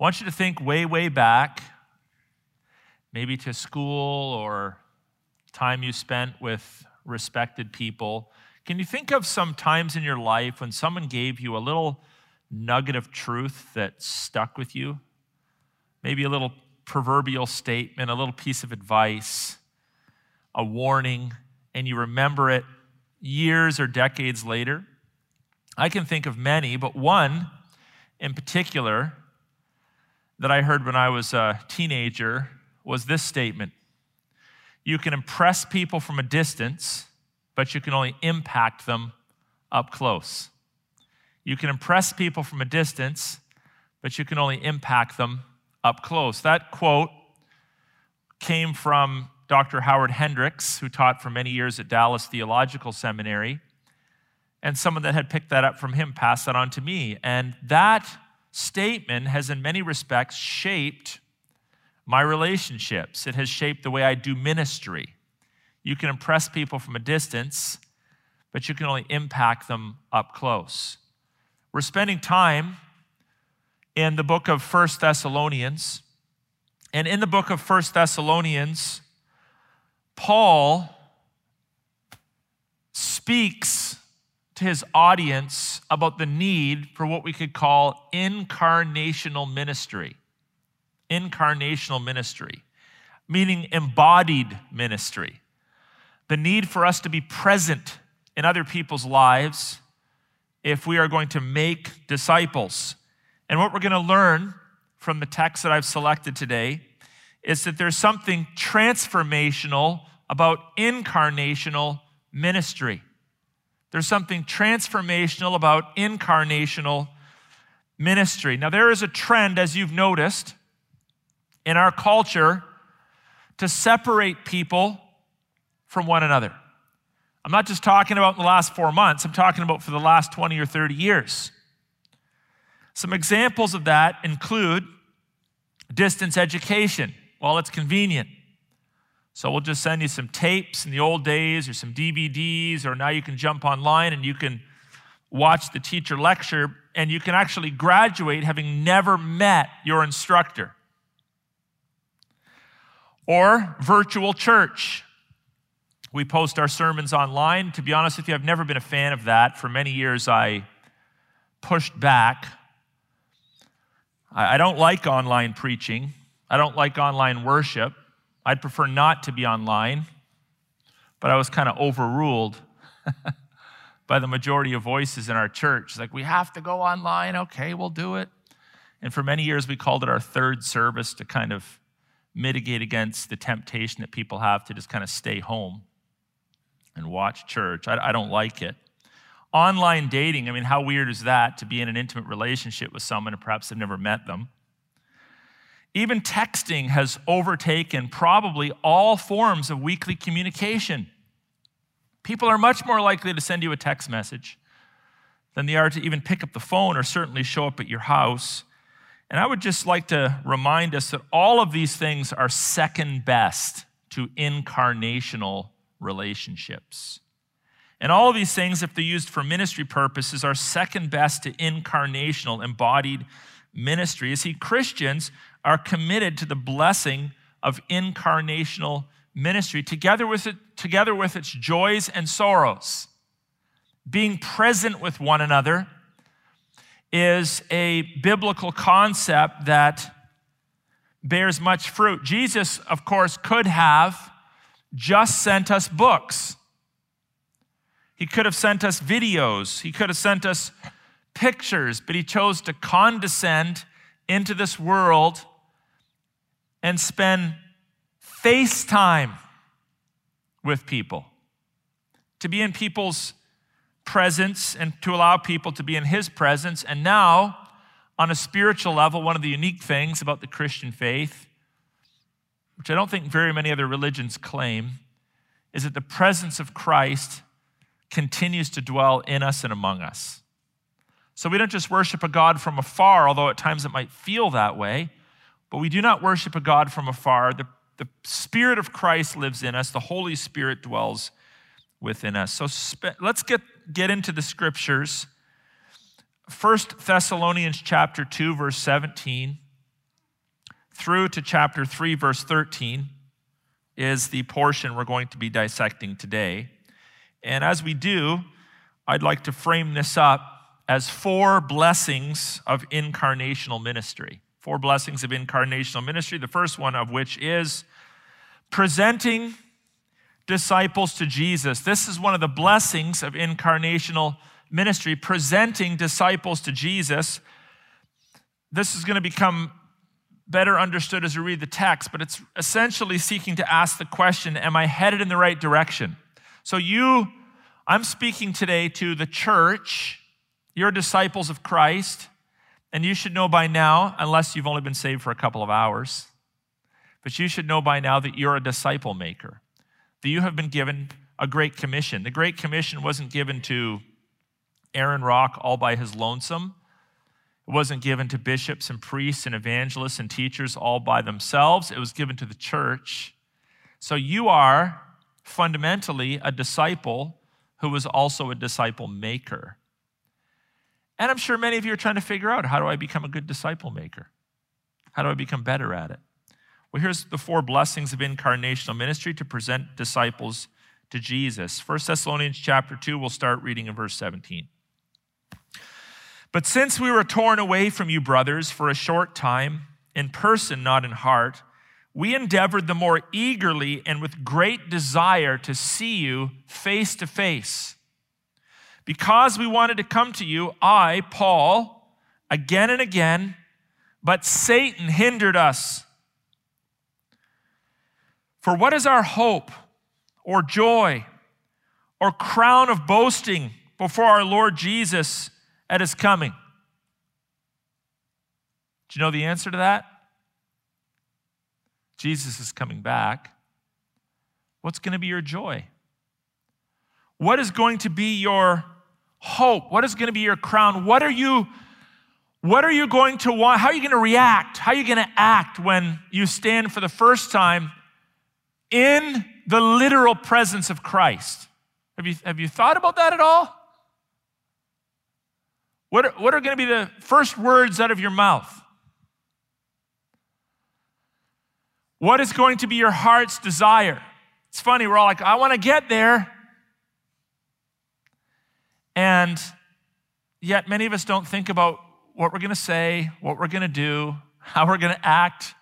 I want you to think way, way back, maybe to school or time you spent with respected people. Can you think of some times in your life when someone gave you a little nugget of truth that stuck with you? Maybe a little proverbial statement, a little piece of advice, a warning, and you remember it years or decades later? I can think of many, but one in particular that I heard when I was a teenager was this statement You can impress people from a distance, but you can only impact them up close. You can impress people from a distance, but you can only impact them up close. That quote came from Dr. Howard Hendricks, who taught for many years at Dallas Theological Seminary. And someone that had picked that up from him passed that on to me. And that statement has, in many respects, shaped my relationships. It has shaped the way I do ministry. You can impress people from a distance, but you can only impact them up close. We're spending time in the book of First Thessalonians. And in the book of First Thessalonians, Paul speaks to his audience about the need for what we could call incarnational ministry. Incarnational ministry, meaning embodied ministry. The need for us to be present in other people's lives if we are going to make disciples. And what we're going to learn from the text that I've selected today is that there's something transformational about incarnational ministry. There's something transformational about incarnational ministry. Now, there is a trend, as you've noticed, in our culture to separate people from one another. I'm not just talking about in the last four months, I'm talking about for the last 20 or 30 years. Some examples of that include distance education. Well, it's convenient. So we'll just send you some tapes in the old days or some DVDs, or now you can jump online and you can watch the teacher lecture and you can actually graduate having never met your instructor. Or virtual church. We post our sermons online. To be honest with you, I've never been a fan of that. For many years, I pushed back. I don't like online preaching, I don't like online worship. I'd prefer not to be online, but I was kind of overruled by the majority of voices in our church. like, we have to go online. Okay, we'll do it. And for many years, we called it our third service to kind of mitigate against the temptation that people have to just kind of stay home and watch church. I, I don't like it. Online dating, I mean, how weird is that to be in an intimate relationship with someone and perhaps have never met them? Even texting has overtaken probably all forms of weekly communication. People are much more likely to send you a text message than they are to even pick up the phone or certainly show up at your house. And I would just like to remind us that all of these things are second best to incarnational relationships. And all of these things, if they're used for ministry purposes, are second best to incarnational, embodied ministry. You see, Christians are committed to the blessing of incarnational ministry together with it together with its joys and sorrows. Being present with one another is a biblical concept that bears much fruit. Jesus of course could have just sent us books. He could have sent us videos. He could have sent us pictures but he chose to condescend into this world and spend face time with people, to be in people's presence and to allow people to be in his presence. And now, on a spiritual level, one of the unique things about the Christian faith, which I don't think very many other religions claim, is that the presence of Christ continues to dwell in us and among us. So we don't just worship a God from afar, although at times it might feel that way. But we do not worship a God from afar. The, the Spirit of Christ lives in us, the Holy Spirit dwells within us. So let's get, get into the scriptures. First Thessalonians chapter 2, verse 17. through to chapter 3, verse 13, is the portion we're going to be dissecting today. And as we do, I'd like to frame this up as four blessings of incarnational ministry. Four blessings of incarnational ministry, the first one of which is presenting disciples to Jesus. This is one of the blessings of incarnational ministry, presenting disciples to Jesus. This is going to become better understood as we read the text, but it's essentially seeking to ask the question Am I headed in the right direction? So, you, I'm speaking today to the church, you're disciples of Christ, and you should know by now, unless you've only been saved for a couple of hours, but you should know by now that you're a disciple maker, that you have been given a great commission. The great commission wasn't given to Aaron Rock all by his lonesome. It wasn't given to bishops and priests and evangelists and teachers all by themselves. It was given to the church. So you are fundamentally a disciple who was also a disciple maker. And I'm sure many of you are trying to figure out how do I become a good disciple maker? How do I become better at it? Well, here's the four blessings of incarnational ministry to present disciples to Jesus. 1 Thessalonians chapter 2, we'll start reading in verse 17. But since we were torn away from you, brothers, for a short time, in person, not in heart, we endeavored the more eagerly and with great desire to see you face to face. Because we wanted to come to you, I, Paul, again and again, but Satan hindered us. For what is our hope or joy or crown of boasting before our Lord Jesus? at his coming? Do you know the answer to that? Jesus is coming back. What's going to be your joy? What is going to be your hope? What is going to be your crown? What are you what are you going to want? How are you going to react? How are you going to act when you stand for the first time in the literal presence of Christ? Have you, have you thought about that at all? What are, what are going to be the first words out of your mouth? What is going to be your heart's desire? It's funny, we're all like, I want to get there. And yet, many of us don't think about what we're going to say, what we're going to do, how we're going to act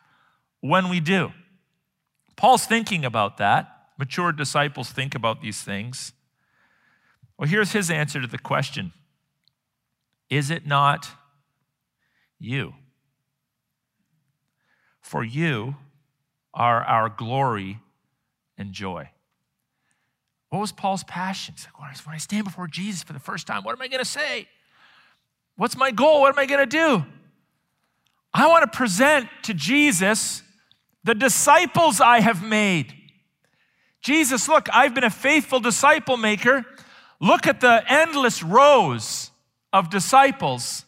when we do. Paul's thinking about that. Mature disciples think about these things. Well, here's his answer to the question is it not you? For you are our glory and joy. What was Paul's passion? Like, when I stand before Jesus for the first time, what am I going to say? What's my goal? What am I going to do? I want to present to Jesus the disciples I have made. Jesus, look, I've been a faithful disciple maker. Look at the endless rows of disciples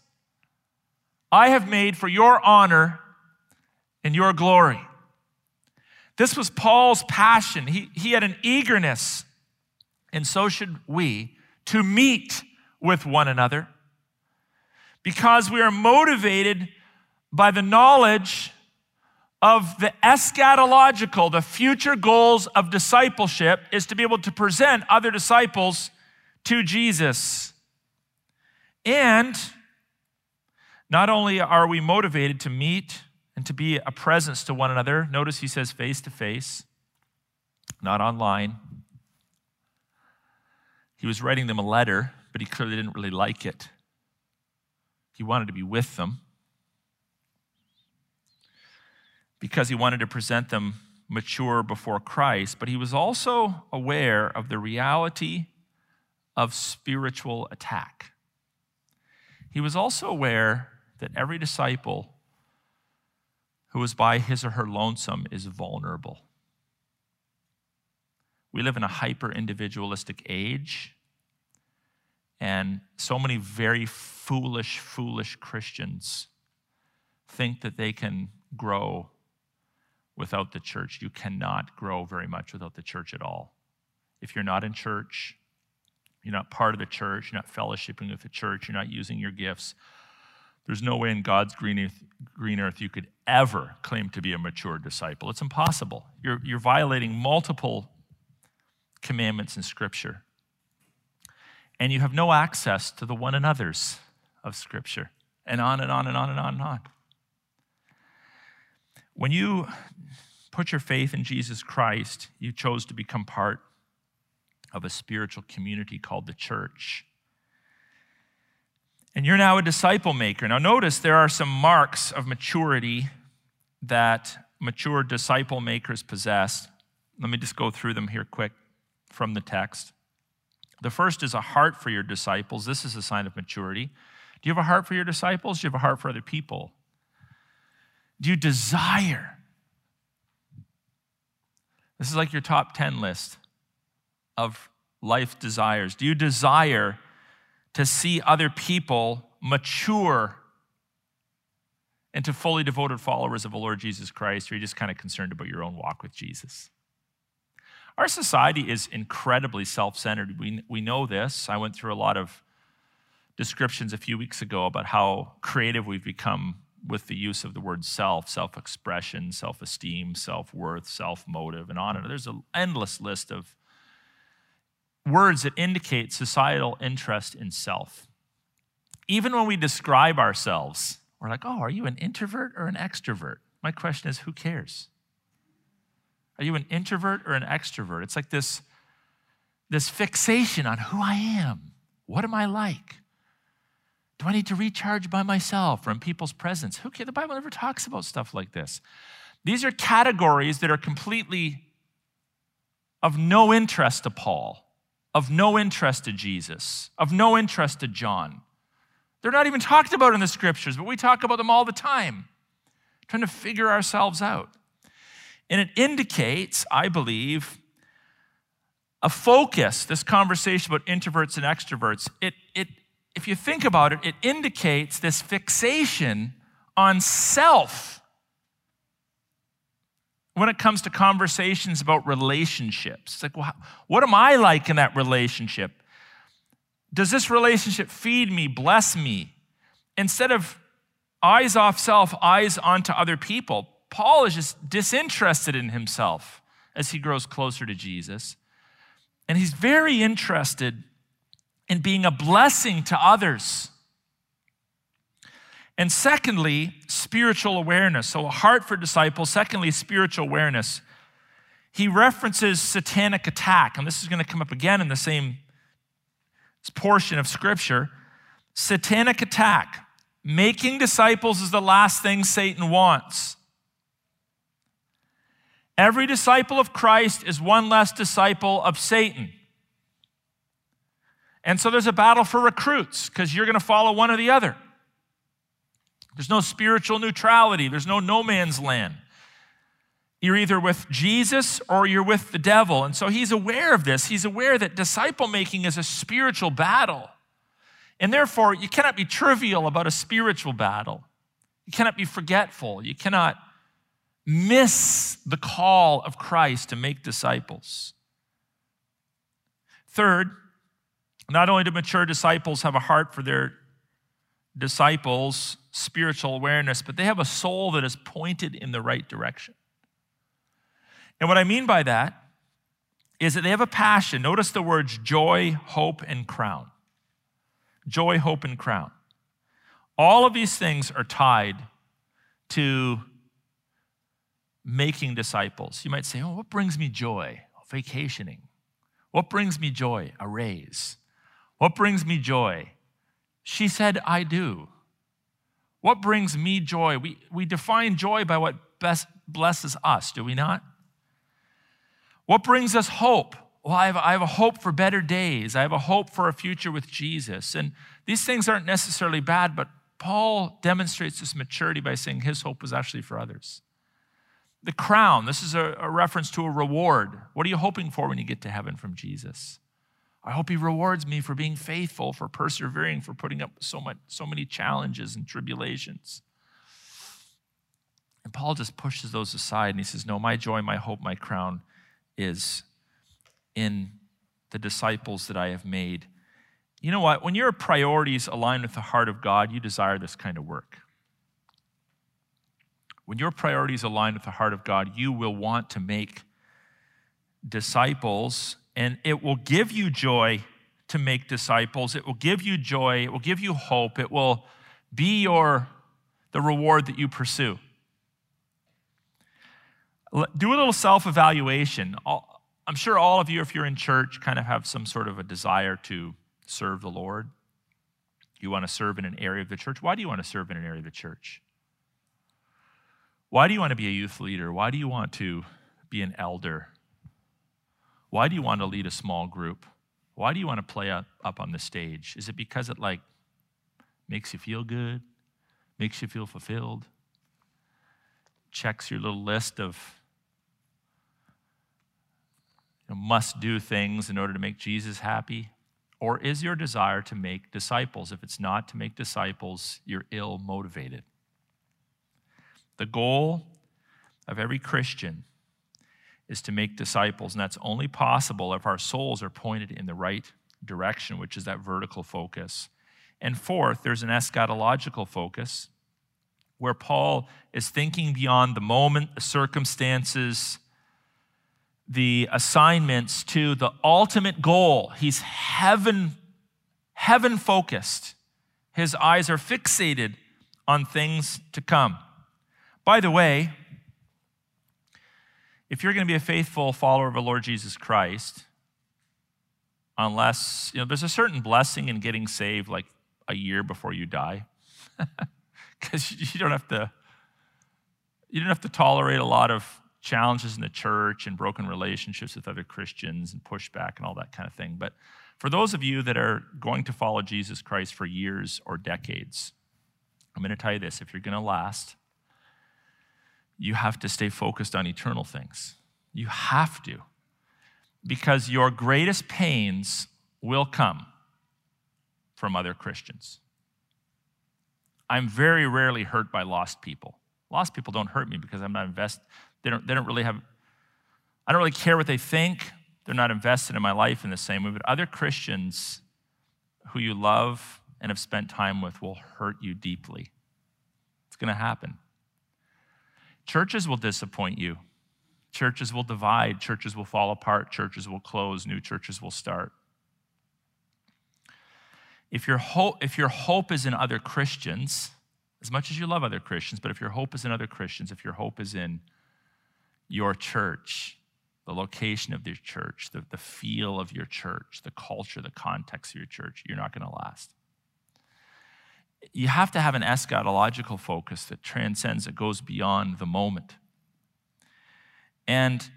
I have made for your honor and your glory. This was Paul's passion. He, he had an eagerness, and so should we, to meet with one another because we are motivated by the knowledge of the eschatological, the future goals of discipleship, is to be able to present other disciples to Jesus. And not only are we motivated to meet and to be a presence to one another, notice he says face to face, not online. He was writing them a letter, but he clearly didn't really like it. He wanted to be with them because he wanted to present them mature before Christ, but he was also aware of the reality of spiritual attack. He was also aware that every disciple who is by his or her lonesome is vulnerable. We live in a hyper individualistic age, and so many very foolish, foolish Christians think that they can grow without the church. You cannot grow very much without the church at all. If you're not in church, you're not part of the church, you're not fellowshipping with the church, you're not using your gifts. There's no way in God's green earth, green earth you could ever claim to be a mature disciple. It's impossible. You're, you're violating multiple commandments in Scripture. And you have no access to the one another's of Scripture. And on and on and on and on and on. When you put your faith in Jesus Christ, you chose to become part of a spiritual community called the church. And you're now a disciple maker. Now, notice there are some marks of maturity that mature disciple makers possess. Let me just go through them here quick from the text. The first is a heart for your disciples. This is a sign of maturity. Do you have a heart for your disciples? Do you have a heart for other people? Do you desire? This is like your top 10 list of life desires. Do you desire to see other people mature into fully devoted followers of the Lord Jesus Christ, or are you just kind of concerned about your own walk with Jesus? Our society is incredibly self centered. We, we know this. I went through a lot of descriptions a few weeks ago about how creative we've become with the use of the word self, self expression, self esteem, self worth, self motive, and on and on. There's an endless list of words that indicate societal interest in self. Even when we describe ourselves, we're like, oh, are you an introvert or an extrovert? My question is, who cares? Are you an introvert or an extrovert? It's like this, this fixation on who I am. What am I like? Do I need to recharge by myself or in people's presence? Who cares? The Bible never talks about stuff like this. These are categories that are completely of no interest to Paul, of no interest to Jesus, of no interest to John. They're not even talked about in the scriptures, but we talk about them all the time, trying to figure ourselves out. And it indicates, I believe, a focus, this conversation about introverts and extroverts. It, it, if you think about it, it indicates this fixation on self when it comes to conversations about relationships. It's like, well, what am I like in that relationship? Does this relationship feed me, bless me? Instead of eyes off self, eyes onto other people, Paul is just disinterested in himself as he grows closer to Jesus. And he's very interested in being a blessing to others. And secondly, spiritual awareness. So, a heart for disciples. Secondly, spiritual awareness. He references satanic attack, and this is going to come up again in the same portion of Scripture. Satanic attack. Making disciples is the last thing Satan wants. Every disciple of Christ is one less disciple of Satan. And so there's a battle for recruits because you're going to follow one or the other. There's no spiritual neutrality, there's no no man's land. You're either with Jesus or you're with the devil. And so he's aware of this. He's aware that disciple making is a spiritual battle. And therefore, you cannot be trivial about a spiritual battle. You cannot be forgetful. You cannot miss the call of Christ to make disciples. Third, not only do mature disciples have a heart for their disciples' spiritual awareness, but they have a soul that is pointed in the right direction. And what I mean by that is that they have a passion. Notice the words joy, hope, and crown. Joy, hope, and crown. All of these things are tied to making disciples. You might say, Oh, what brings me joy? Vacationing. What brings me joy? A raise. What brings me joy? She said, I do. What brings me joy? We, we define joy by what best blesses us, do we not? What brings us hope? Well, I have, I have a hope for better days. I have a hope for a future with Jesus. And these things aren't necessarily bad, but Paul demonstrates this maturity by saying his hope was actually for others. The crown, this is a, a reference to a reward. What are you hoping for when you get to heaven from Jesus? I hope he rewards me for being faithful, for persevering, for putting up so much, so many challenges and tribulations. And Paul just pushes those aside and he says, No, my joy, my hope, my crown is in the disciples that I have made you know what? When your priorities align with the heart of God, you desire this kind of work. When your priorities align with the heart of God, you will want to make disciples, and it will give you joy to make disciples. It will give you joy. It will give you hope. It will be your the reward that you pursue. Do a little self-evaluation. I'm sure all of you, if you're in church, kind of have some sort of a desire to serve the Lord. You want to serve in an area of the church. Why do you want to serve in an area of the church? Why do you want to be a youth leader? Why do you want to be an elder? Why do you want to lead a small group? Why do you want to play up, up on the stage? Is it because it like makes you feel good? Makes you feel fulfilled? Checks your little list of you know, must do things in order to make Jesus happy? Or is your desire to make disciples? If it's not to make disciples, you're ill motivated. The goal of every Christian is to make disciples, and that's only possible if our souls are pointed in the right direction, which is that vertical focus. And fourth, there's an eschatological focus where Paul is thinking beyond the moment, the circumstances, the assignments to the ultimate goal. He's heaven heaven focused. His eyes are fixated on things to come. By the way, if you're going to be a faithful follower of the Lord Jesus Christ, unless, you know, there's a certain blessing in getting saved like a year before you die. Because you don't have to, you don't have to tolerate a lot of challenges in the church and broken relationships with other Christians and pushback and all that kind of thing. But for those of you that are going to follow Jesus Christ for years or decades, I'm going to tell you this if you're going to last, you have to stay focused on eternal things. You have to. Because your greatest pains will come from other Christians. I'm very rarely hurt by lost people. Lost people don't hurt me because I'm not invested. They don't, they don't really have, I don't really care what they think. They're not invested in my life in the same way. But other Christians who you love and have spent time with will hurt you deeply. It's going to happen. Churches will disappoint you. Churches will divide. Churches will fall apart. Churches will close. New churches will start. If your hope, if your hope is in other Christians, as much as you love other Christians, but if your hope is in other Christians, if your hope is in your church, the location of your church, the, the feel of your church, the culture, the context of your church, you're not going to last you have to have an eschatological focus that transcends, that goes beyond the moment. And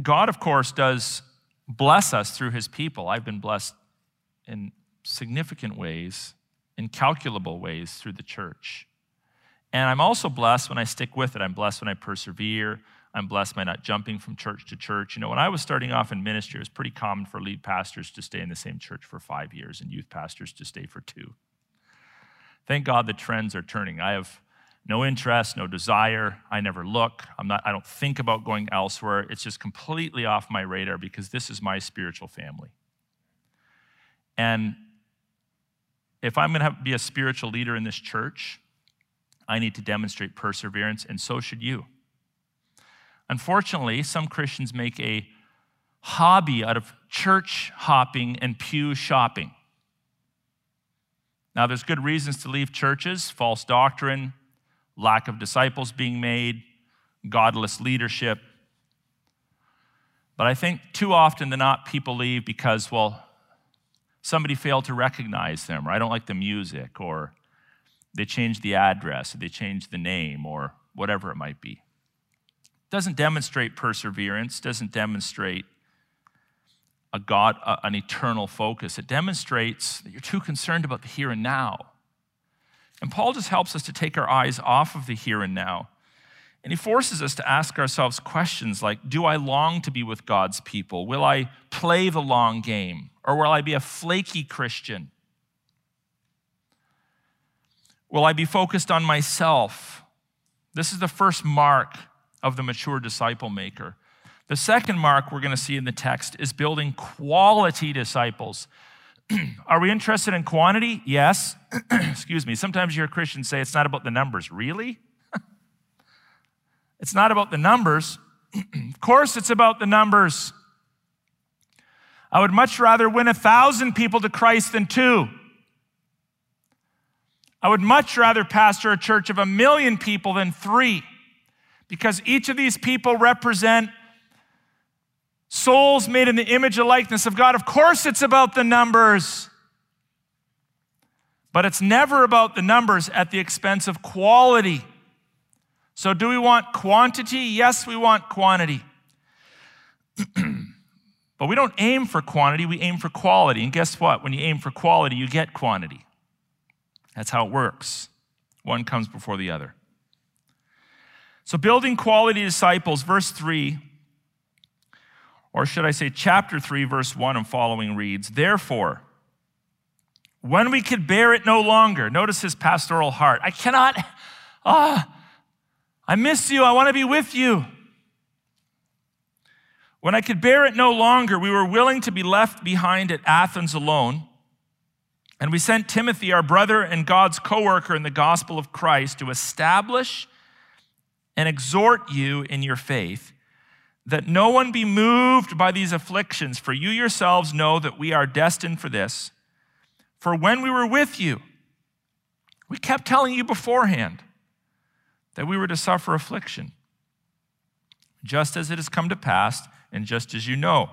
God, of course, does bless us through his people. I've been blessed in significant ways, incalculable ways through the church. And I'm also blessed when I stick with it. I'm blessed when I persevere. I'm blessed by not jumping from church to church. You know, when I was starting off in ministry, it was pretty common for lead pastors to stay in the same church for five years and youth pastors to stay for two. Thank God the trends are turning. I have no interest, no desire. I never look. I'm not, I don't think about going elsewhere. It's just completely off my radar because this is my spiritual family. And if I'm going to be a spiritual leader in this church, I need to demonstrate perseverance, and so should you. Unfortunately, some Christians make a hobby out of church hopping and pew shopping. Now, there's good reasons to leave churches false doctrine, lack of disciples being made, godless leadership. But I think too often than not, people leave because, well, somebody failed to recognize them, or I don't like the music, or they changed the address, or they changed the name, or whatever it might be. Doesn't demonstrate perseverance, doesn't demonstrate a God, an eternal focus. It demonstrates that you're too concerned about the here and now. And Paul just helps us to take our eyes off of the here and now. And he forces us to ask ourselves questions like Do I long to be with God's people? Will I play the long game? Or will I be a flaky Christian? Will I be focused on myself? This is the first mark of the mature disciple maker. The second mark we're going to see in the text is building quality disciples. Are we interested in quantity? Yes. Excuse me. Sometimes you hear Christians say it's not about the numbers. Really? it's not about the numbers. of course, it's about the numbers. I would much rather win a thousand people to Christ than two. I would much rather pastor a church of a million people than three because each of these people represent souls made in the image and likeness of God. Of course, it's about the numbers, but it's never about the numbers at the expense of quality. So, do we want quantity? Yes, we want quantity. but we don't aim for quantity, we aim for quality. And guess what? When you aim for quality, you get quantity. That's how it works. One comes before the other. So, building quality disciples, verse 3, or should I say, chapter 3, verse 1 and following reads, Therefore, when we could bear it no longer, notice his pastoral heart. I cannot, ah, I miss you. I want to be with you. When I could bear it no longer, we were willing to be left behind at Athens alone and we sent Timothy, our brother and God's co worker in the gospel of Christ, to establish and exhort you in your faith, that no one be moved by these afflictions, for you yourselves know that we are destined for this. For when we were with you, we kept telling you beforehand that we were to suffer affliction, just as it has come to pass, and just as you know.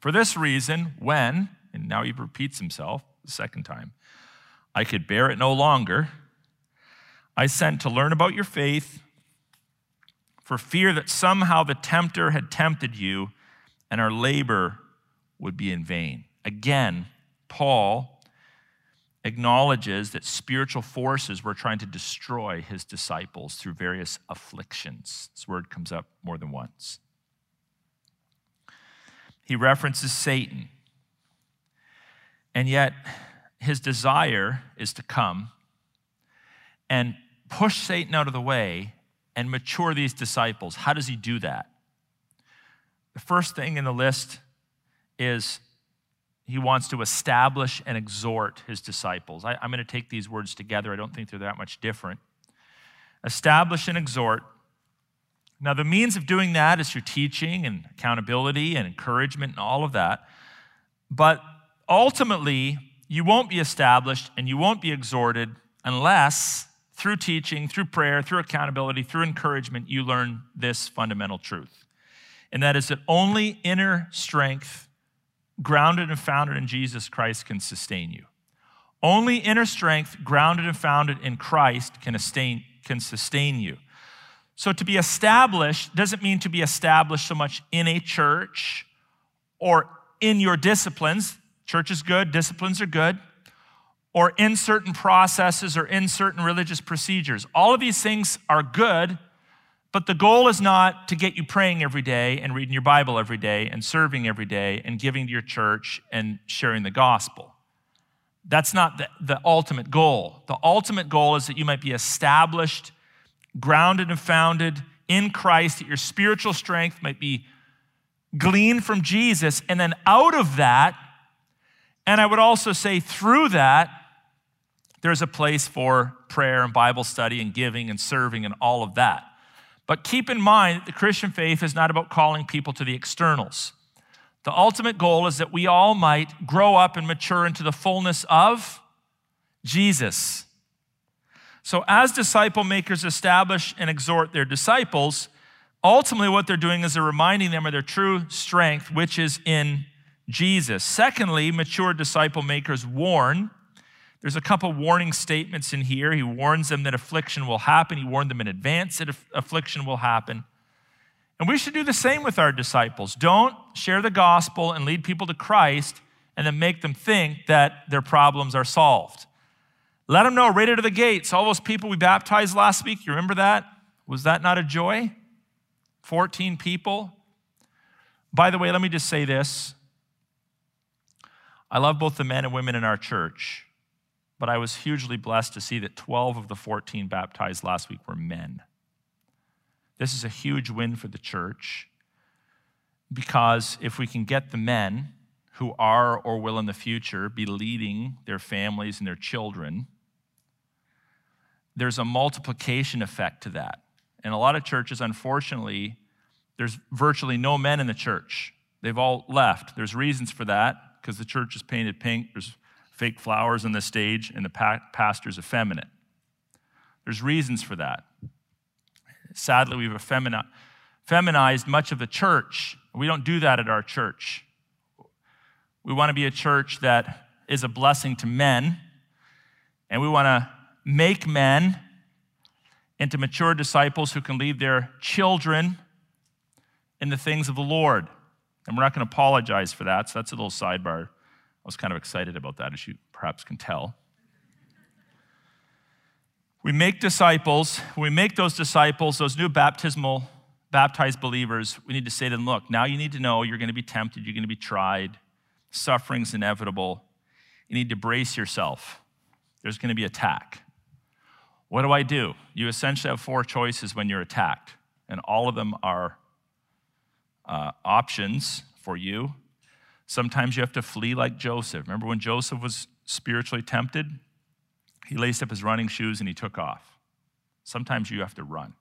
For this reason, when, and now he repeats himself, the second time. I could bear it no longer. I sent to learn about your faith for fear that somehow the tempter had tempted you and our labor would be in vain. Again, Paul acknowledges that spiritual forces were trying to destroy his disciples through various afflictions. This word comes up more than once. He references Satan and yet, his desire is to come and push Satan out of the way and mature these disciples. How does he do that? The first thing in the list is he wants to establish and exhort his disciples. I, am going to take these words together. I don't think they're that much different. Establish and exhort. Now, the means of doing that is through teaching and accountability and encouragement and all of that. But ultimately, you won't be established and you won't be exhorted unless through teaching, through prayer, through accountability, through encouragement, you learn this fundamental truth. And that is that only inner strength, grounded and founded in Jesus Christ, can sustain you. Only inner strength, grounded and founded in Christ, can sustain, can sustain you. So to be established doesn't mean to be established so much in a church or in your disciplines. Church is good, disciplines are good, or in certain processes or in certain religious procedures. All of these things are good, but the goal is not to get you praying every day and reading your Bible every day and serving every day and giving to your church and sharing the gospel. That's not the, the ultimate goal. The ultimate goal is that you might be established, grounded, and founded in Christ, that your spiritual strength might be gleaned from Jesus, and then out of that, and I would also say through that, there's a place for prayer and Bible study and giving and serving and all of that. But keep in mind that the Christian faith is not about calling people to the externals. The ultimate goal is that we all might grow up and mature into the fullness of Jesus. So, as disciple makers establish and exhort their disciples, ultimately what they're doing is they're reminding them of their true strength, which is in Jesus. Secondly, mature disciple makers warn. There's a couple warning statements in here. He warns them that affliction will happen. He warned them in advance that affliction will happen. And we should do the same with our disciples. Don't share the gospel and lead people to Christ and then make them think that their problems are solved. Let them know right out of the gates. All those people we baptized last week, you remember that? Was that not a joy? 14 people. By the way, let me just say this I love both the men and women in our church, but I was hugely blessed to see that 12 of the 14 baptized last week were men. This is a huge win for the church because if we can get the men who are or will in the future be leading their families and their children, there's a multiplication effect to that. And a lot of churches, unfortunately, there's virtually no men in the church. They've all left. There's reasons for that because the church is painted pink. There's fake flowers on the stage, and the pa- pastor's effeminate. There's reasons for that. Sadly, we've effemini- feminized much of the church. We don't do that at our church. We want to be a church that is a blessing to men, and we want to make men into mature disciples who can lead their children in the things of the Lord. And we're not going to apologize for that, so that's a little sidebar. I was kind of excited about that, as you perhaps can tell. We make disciples. We make those disciples, those new baptismal, baptized believers, we need to say to them, look, now you need to know you're going to be tempted, you're going to be tried, suffering's inevitable. You need to brace yourself. There's going to be attack. What do I do? You essentially have four choices when you're attacked, and all of them are uh, options for you. Sometimes you have to flee like Joseph. Remember when Joseph was spiritually tempted? He laced up his running shoes and he took off. Sometimes you have to run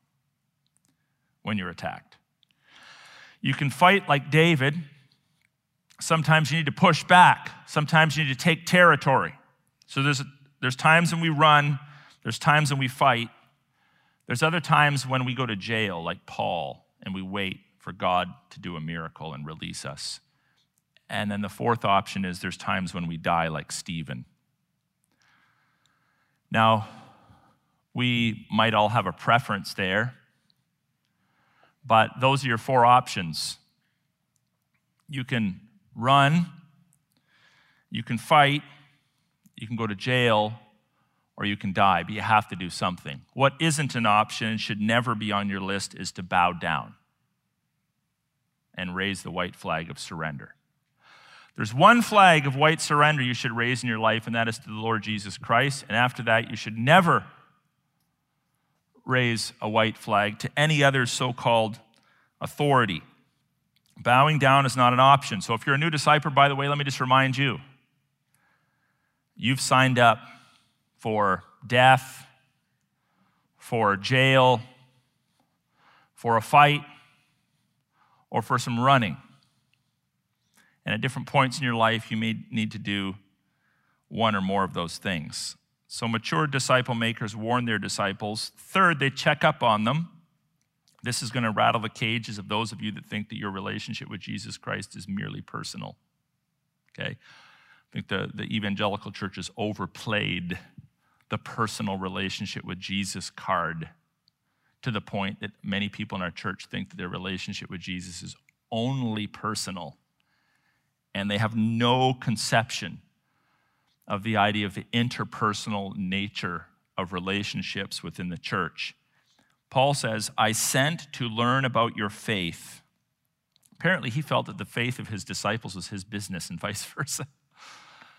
when you're attacked. You can fight like David. Sometimes you need to push back. Sometimes you need to take territory. So there's, there's times when we run, there's times when we fight. There's other times when we go to jail, like Paul, and we wait for God to do a miracle and release us. And then the fourth option is there's times when we die, like Stephen. Now, we might all have a preference there, but those are your four options. You can run, you can fight, you can go to jail, or you can die, but you have to do something. What isn't an option and should never be on your list is to bow down and raise the white flag of surrender. There's one flag of white surrender you should raise in your life, and that is to the Lord Jesus Christ. And after that, you should never raise a white flag to any other so called authority. Bowing down is not an option. So if you're a new disciple, by the way, let me just remind you you've signed up for death, for jail, for a fight, or for some running. And at different points in your life, you may need to do one or more of those things. So, mature disciple makers warn their disciples. Third, they check up on them. This is going to rattle the cages of those of you that think that your relationship with Jesus Christ is merely personal. Okay? I think the, the evangelical church has overplayed the personal relationship with Jesus card to the point that many people in our church think that their relationship with Jesus is only personal and they have no conception of the idea of the interpersonal nature of relationships within the church. Paul says, I sent to learn about your faith. Apparently, he felt that the faith of his disciples was his business and vice versa.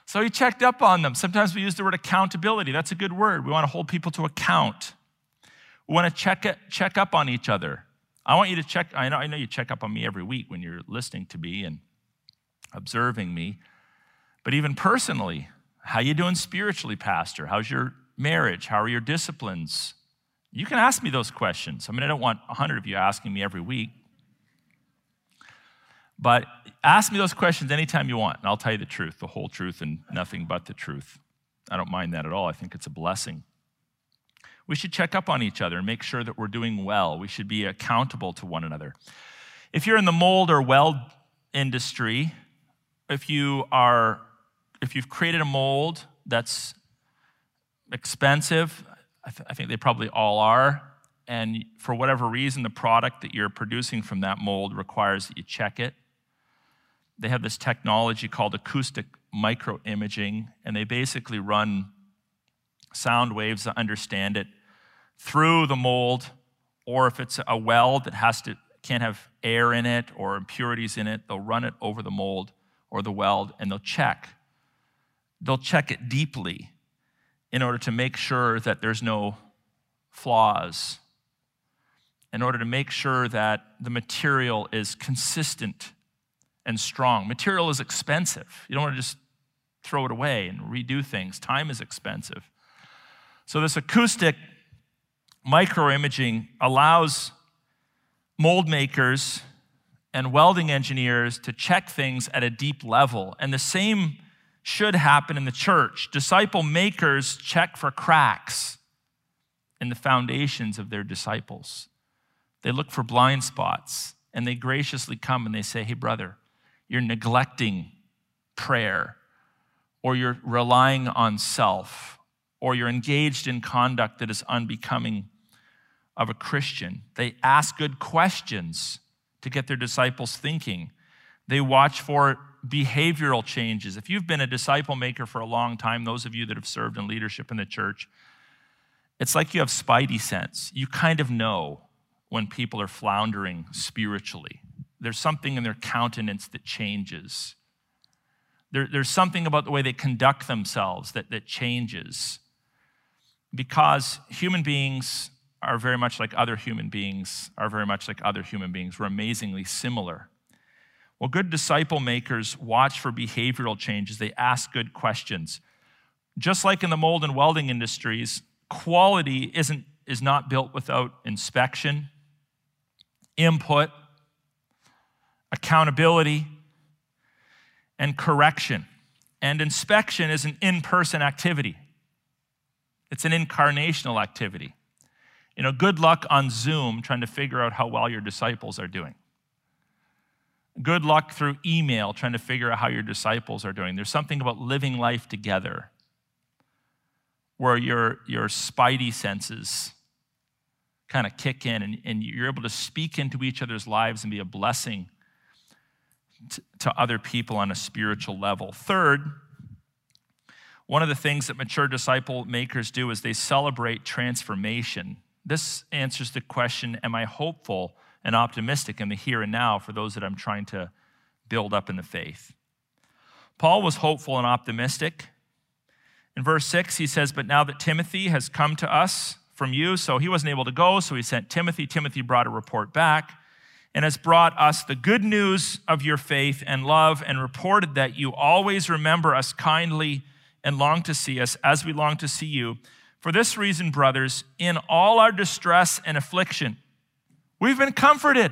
So he checked up on them. Sometimes we use the word accountability. That's a good word. We want to hold people to account. We want to check, check up on each other. I want you to check, I know, I know you check up on me every week when you're listening to me and observing me. But even personally, how you doing spiritually, Pastor? How's your marriage? How are your disciplines? You can ask me those questions. I mean, I don't want a hundred of you asking me every week. But ask me those questions anytime you want, and I'll tell you the truth, the whole truth, and nothing but the truth. I don't mind that at all. I think it's a blessing. We should check up on each other and make sure that we're doing well. We should be accountable to one another. If you're in the mold or weld industry, if you are if you've created a mold that's expensive, I, th- I think they probably all are, and for whatever reason, the product that you're producing from that mold requires that you check it. They have this technology called acoustic microimaging, and they basically run sound waves that understand it through the mold, or if it's a weld that has to can't have air in it or impurities in it, they'll run it over the mold or the weld and they'll check. They'll check it deeply in order to make sure that there's no flaws, in order to make sure that the material is consistent and strong. Material is expensive. You don't want to just throw it away and redo things. Time is expensive. So, this acoustic microimaging allows mold makers and welding engineers to check things at a deep level. And the same should happen in the church. Disciple makers check for cracks in the foundations of their disciples. They look for blind spots and they graciously come and they say, Hey, brother, you're neglecting prayer, or you're relying on self, or you're engaged in conduct that is unbecoming of a Christian. They ask good questions to get their disciples thinking. They watch for behavioral changes. If you've been a disciple maker for a long time, those of you that have served in leadership in the church, it's like you have spidey sense. You kind of know when people are floundering spiritually. There's something in their countenance that changes. There, there's something about the way they conduct themselves that, that changes. Because human beings are very much like other human beings, are very much like other human beings. We're amazingly similar. Well, good disciple makers watch for behavioral changes, they ask good questions. Just like in the mold and welding industries, quality isn't, is not built without inspection, input, accountability, and correction. And inspection is an in person activity, it's an incarnational activity. You know, good luck on Zoom trying to figure out how well your disciples are doing. Good luck through email trying to figure out how your disciples are doing. There's something about living life together where your, your spidey senses kind of kick in and, and you're able to speak into each other's lives and be a blessing to, to other people on a spiritual level. Third, one of the things that mature disciple makers do is they celebrate transformation. This answers the question Am I hopeful and optimistic in the here and now for those that I'm trying to build up in the faith. Paul was hopeful and optimistic. In verse 6, he says, But now that Timothy has come to us from you, so he wasn't able to go, so he sent Timothy. Timothy brought a report back and has brought us the good news of your faith and love and reported that you always remember us kindly and long to see us as we long to see you. For this reason, brothers, in all our distress and affliction, We've been comforted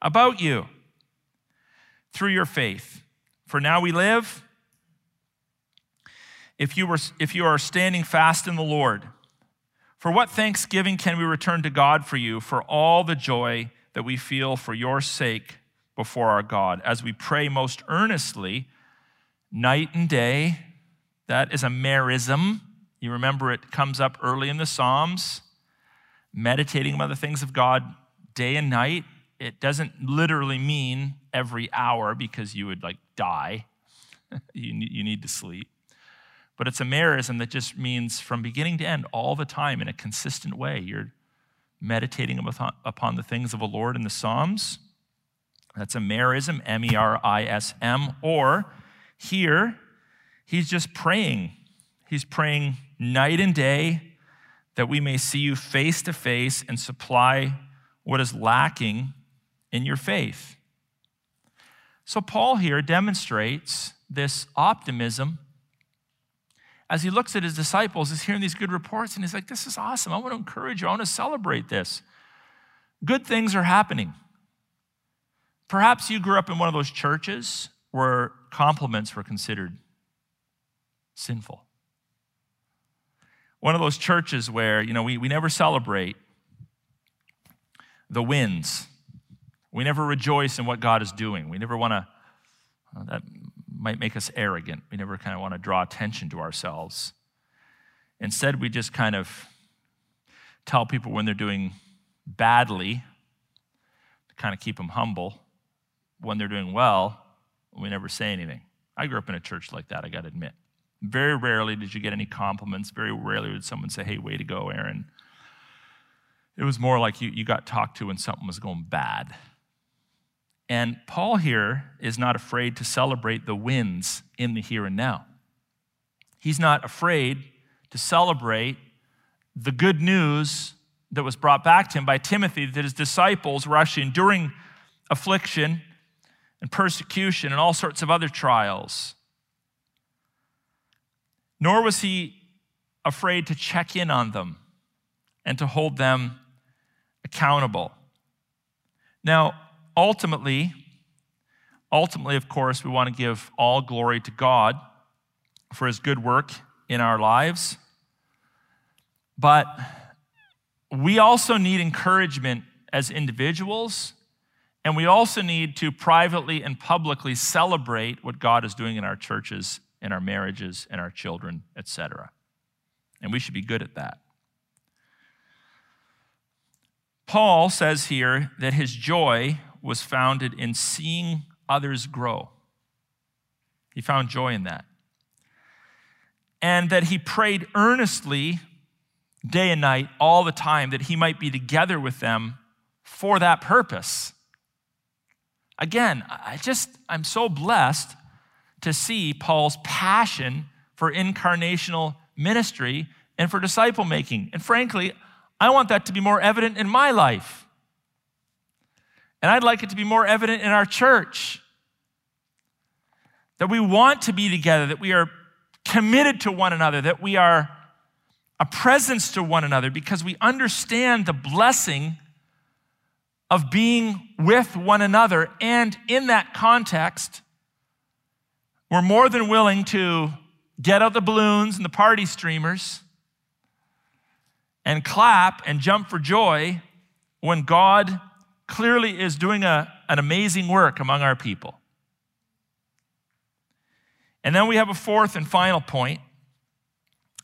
about you through your faith. For now we live. If you, were, if you are standing fast in the Lord, for what thanksgiving can we return to God for you for all the joy that we feel for your sake before our God as we pray most earnestly night and day? That is a merism. You remember it comes up early in the Psalms, meditating about the things of God day and night. It doesn't literally mean every hour because you would like die. you, need, you need to sleep. But it's a merism that just means from beginning to end, all the time in a consistent way. You're meditating upon the things of the Lord in the Psalms. That's a merism, M E R I S M. Or here, he's just praying. He's praying night and day that we may see you face to face and supply what is lacking in your faith. So, Paul here demonstrates this optimism as he looks at his disciples, he's hearing these good reports, and he's like, This is awesome. I want to encourage you. I want to celebrate this. Good things are happening. Perhaps you grew up in one of those churches where compliments were considered sinful. One of those churches where, you know, we, we never celebrate the wins. We never rejoice in what God is doing. We never want to, uh, that might make us arrogant. We never kind of want to draw attention to ourselves. Instead, we just kind of tell people when they're doing badly to kind of keep them humble. When they're doing well, we never say anything. I grew up in a church like that, I got to admit. Very rarely did you get any compliments. Very rarely would someone say, hey, way to go, Aaron. It was more like you, you got talked to when something was going bad. And Paul here is not afraid to celebrate the wins in the here and now. He's not afraid to celebrate the good news that was brought back to him by Timothy that his disciples were actually enduring affliction and persecution and all sorts of other trials. Nor was he afraid to check in on them and to hold them accountable. Now, ultimately, ultimately, of course, we want to give all glory to God for his good work in our lives. But we also need encouragement as individuals, and we also need to privately and publicly celebrate what God is doing in our churches, in our marriages, and our children, etc. And we should be good at that. Paul says here that his joy was founded in seeing others grow. He found joy in that. And that he prayed earnestly day and night, all the time, that he might be together with them for that purpose. Again, I just, I'm so blessed to see Paul's passion for incarnational ministry and for disciple making. And frankly, I want that to be more evident in my life. And I'd like it to be more evident in our church. That we want to be together, that we are committed to one another, that we are a presence to one another because we understand the blessing of being with one another. And in that context, we're more than willing to get out the balloons and the party streamers and clap and jump for joy when God clearly is doing a, an amazing work among our people. And then we have a fourth and final point,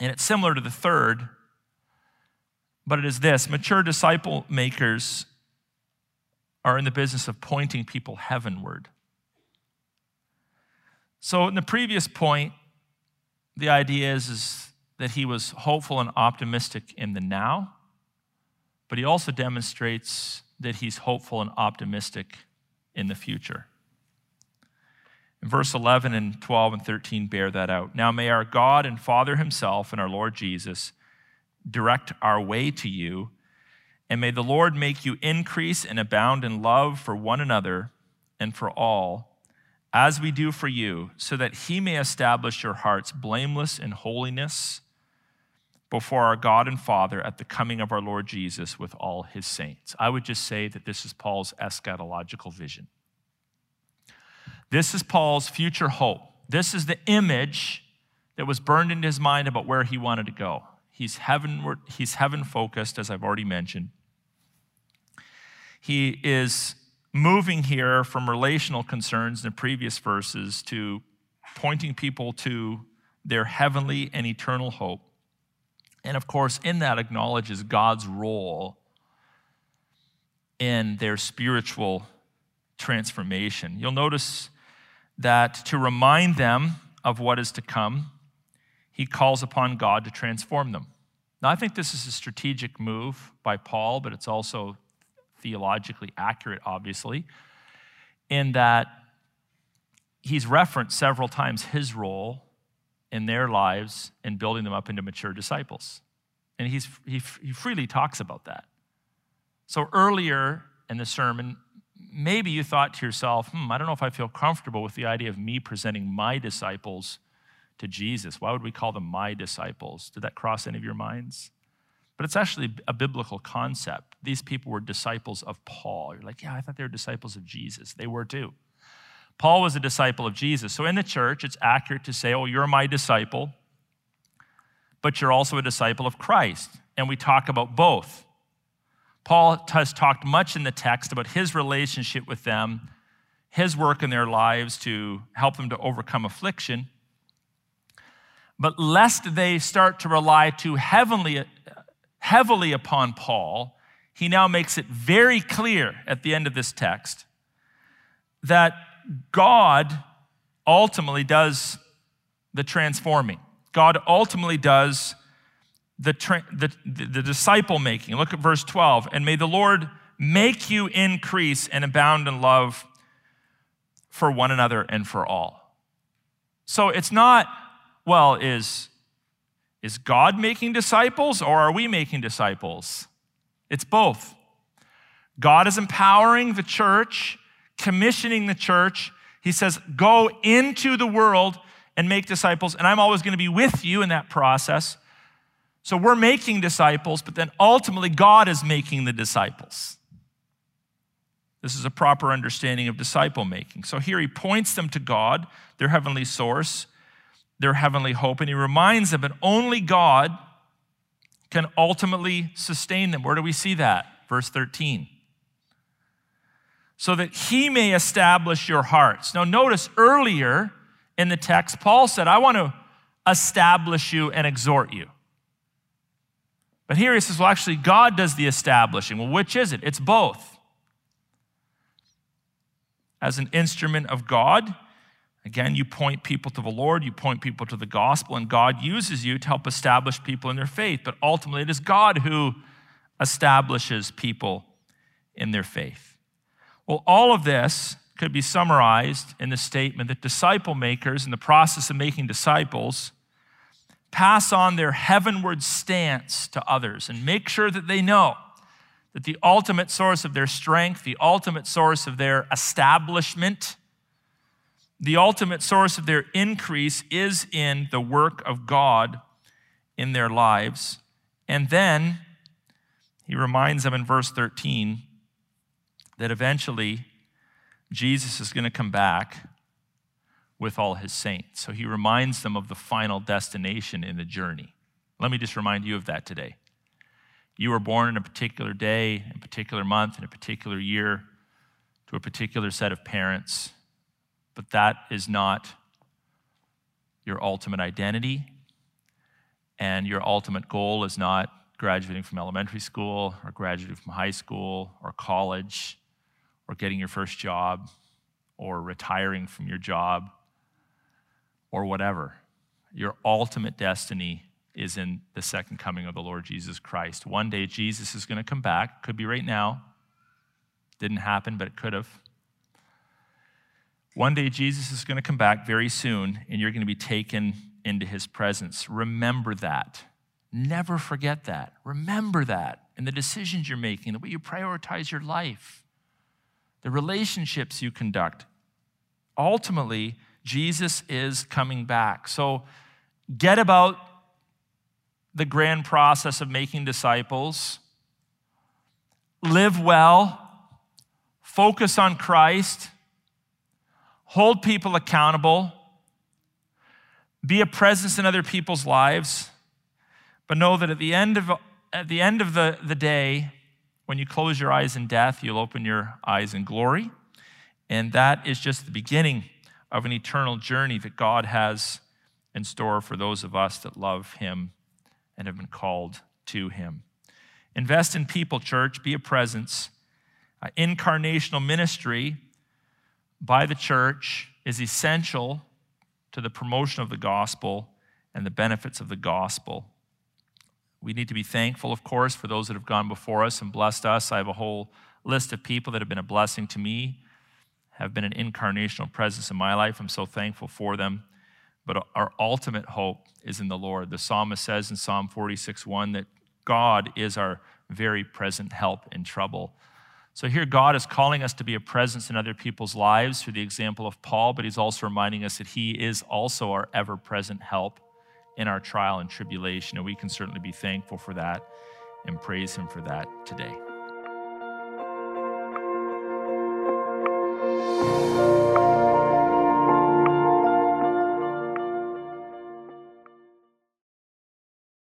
and it's similar to the third, but it is this mature disciple makers are in the business of pointing people heavenward. So, in the previous point, the idea is, is that he was hopeful and optimistic in the now, but he also demonstrates that he's hopeful and optimistic in the future. In verse 11 and 12 and 13 bear that out. Now may our God and Father himself and our Lord Jesus direct our way to you, and may the Lord make you increase and abound in love for one another and for all, as we do for you, so that he may establish your hearts blameless in holiness before our God and Father at the coming of our Lord Jesus with all his saints. I would just say that this is Paul's eschatological vision. This is Paul's future hope. This is the image that was burned into his mind about where he wanted to go. He's heavenward, he's heaven focused, as I've already mentioned. He is moving here from relational concerns in the previous verses to pointing people to their heavenly and eternal hope. And of course, in that acknowledges God's role in their spiritual transformation. You'll notice that to remind them of what is to come, he calls upon God to transform them. Now, I think this is a strategic move by Paul, but it's also theologically accurate, obviously, in that he's referenced several times his role in their lives and building them up into mature disciples. And he's, he, he freely talks about that. So earlier in the sermon, maybe you thought to yourself, hmm, I don't know if I feel comfortable with the idea of me presenting my disciples to Jesus. Why would we call them my disciples? Did that cross any of your minds? But it's actually a biblical concept. These people were disciples of Paul. You're like, yeah, I thought they were disciples of Jesus. They were too. Paul was a disciple of Jesus. So in the church, it's accurate to say, oh, you're my disciple, but you're also a disciple of Christ. And we talk about both. Paul has talked much in the text about his relationship with them, his work in their lives to help them to overcome affliction. But lest they start to rely too heavily, heavily upon Paul, he now makes it very clear at the end of this text that God ultimately does the transforming. God ultimately does the, the, the disciple making. Look at verse 12. And may the Lord make you increase and abound in love for one another and for all. So it's not, well, is, is God making disciples or are we making disciples? It's both. God is empowering the church commissioning the church. He says, Go into the world and make disciples, and I'm always going to be with you in that process. So we're making disciples, but then ultimately God is making the disciples. This is a proper understanding of disciple making. So here he points them to God, their heavenly source, their heavenly hope, and he reminds them that only God can ultimately sustain them. Where do we see that? Verse 13. So that he may establish your hearts. Now, notice earlier in the text, Paul said, I want to establish you and exhort you. But here he says, well, actually, God does the establishing. Well, which is it? It's both. As an instrument of God, again, you point people to the Lord, you point people to the gospel, and God uses you to help establish people in their faith. But ultimately, it is God who establishes people in their faith. Well, all of this could be summarized in the statement that disciple makers, in the process of making disciples, pass on their heavenward stance to others and make sure that they know that the ultimate source of their strength, the ultimate source of their establishment, the ultimate source of their increase is in the work of God in their lives. And then he reminds them in verse 13 that eventually Jesus is going to come back with all his saints. So he reminds them of the final destination in the journey. Let me just remind you of that today. You were born in a particular day, in a particular month, in a particular year, to a particular set of parents, but that is not your ultimate identity. And your ultimate goal is not graduating from elementary school or graduating from high school or college or getting your first job or retiring from your job or whatever. Your ultimate destiny is in the second coming of the Lord Jesus Christ. One day Jesus is going to come back. Could be right now. Didn't happen, but it could have. One day Jesus is going to come back very soon, and you're going to be taken into his presence. Remember that. Never forget that. Remember that in the decisions you're making, the way you prioritize your life, the relationships you conduct. Ultimately, Jesus is coming back. So get about the grand process of making disciples, live well, focus on Christ, hold people accountable, be a presence in other people's lives, but know that at the end of, at the, end of the, the day, when you close your eyes in death, you'll open your eyes in glory. And that is just the beginning of an eternal journey that God has in store for those of us that love Him and have been called to Him. Invest in people, church, be a presence. Uh, incarnational ministry by the church is essential to the promotion of the gospel and the benefits of the gospel. We need to be thankful, of course, for those that have gone before us and blessed us. I have a whole list of people that have been a blessing to me have been an incarnational presence in my life. I'm so thankful for them. But our ultimate hope is in the Lord. The psalmist says in Psalm 46 1 that God is our very present help in trouble. So here, God is calling us to be a presence in other people's lives through the example of Paul, but he's also reminding us that he is also our ever present help in our trial and tribulation. And we can certainly be thankful for that and praise him for that today.